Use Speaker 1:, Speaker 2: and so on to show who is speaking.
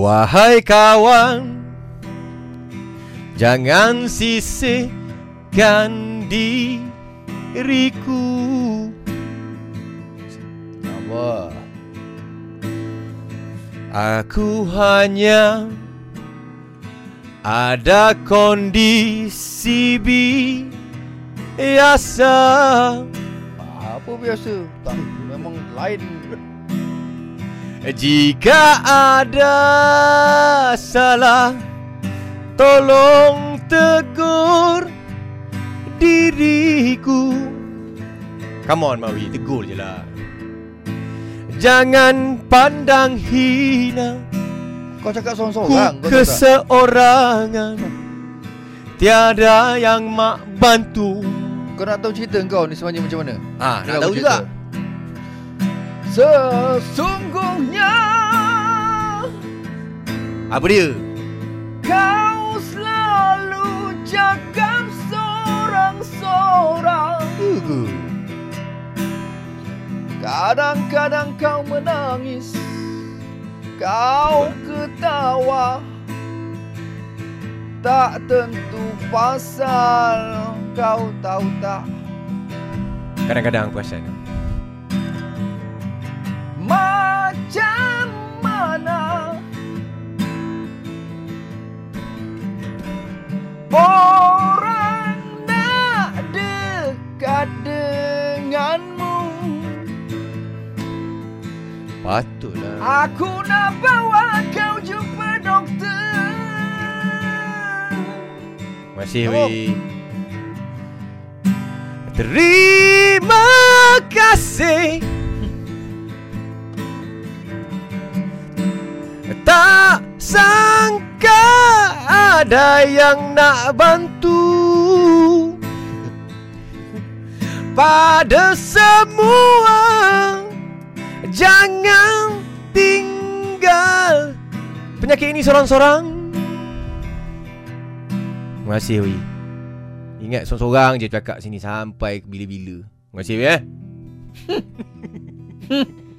Speaker 1: Wahai kawan Jangan sisihkan diriku
Speaker 2: Apa?
Speaker 1: Aku hanya ada kondisi biasa
Speaker 2: Apa biasa? Tak, memang lain.
Speaker 1: Jika ada salah Tolong tegur diriku Come on Mawi, tegur je lah Jangan pandang hina
Speaker 2: Kau cakap
Speaker 1: Ku
Speaker 2: seorang-seorang. Kau cakap.
Speaker 1: keseorangan Tiada yang mak bantu
Speaker 2: Kau nak tahu cerita kau ni sebenarnya macam mana?
Speaker 1: Ah, nak tahu
Speaker 2: aku
Speaker 1: juga
Speaker 2: cerita. Sesungguhnya
Speaker 1: Apa dia?
Speaker 2: kau selalu cakap seorang-seorang.
Speaker 1: Uh,
Speaker 2: Kadang-kadang kau menangis. Kau ketawa. Tak tentu pasal Kau tahu tak?
Speaker 1: Kadang-kadang perasan Patutlah.
Speaker 2: Aku nak bawa kau jumpa doktor.
Speaker 1: Masih
Speaker 2: Apa?
Speaker 1: weh Terima kasih. Tak sangka ada yang nak bantu. Pada semua Jangan tinggal. Penyakit ini sorang-sorang Terima kasih Wi Ingat sorang-sorang je cakap sini sampai bila-bila. Terima kasih Wi eh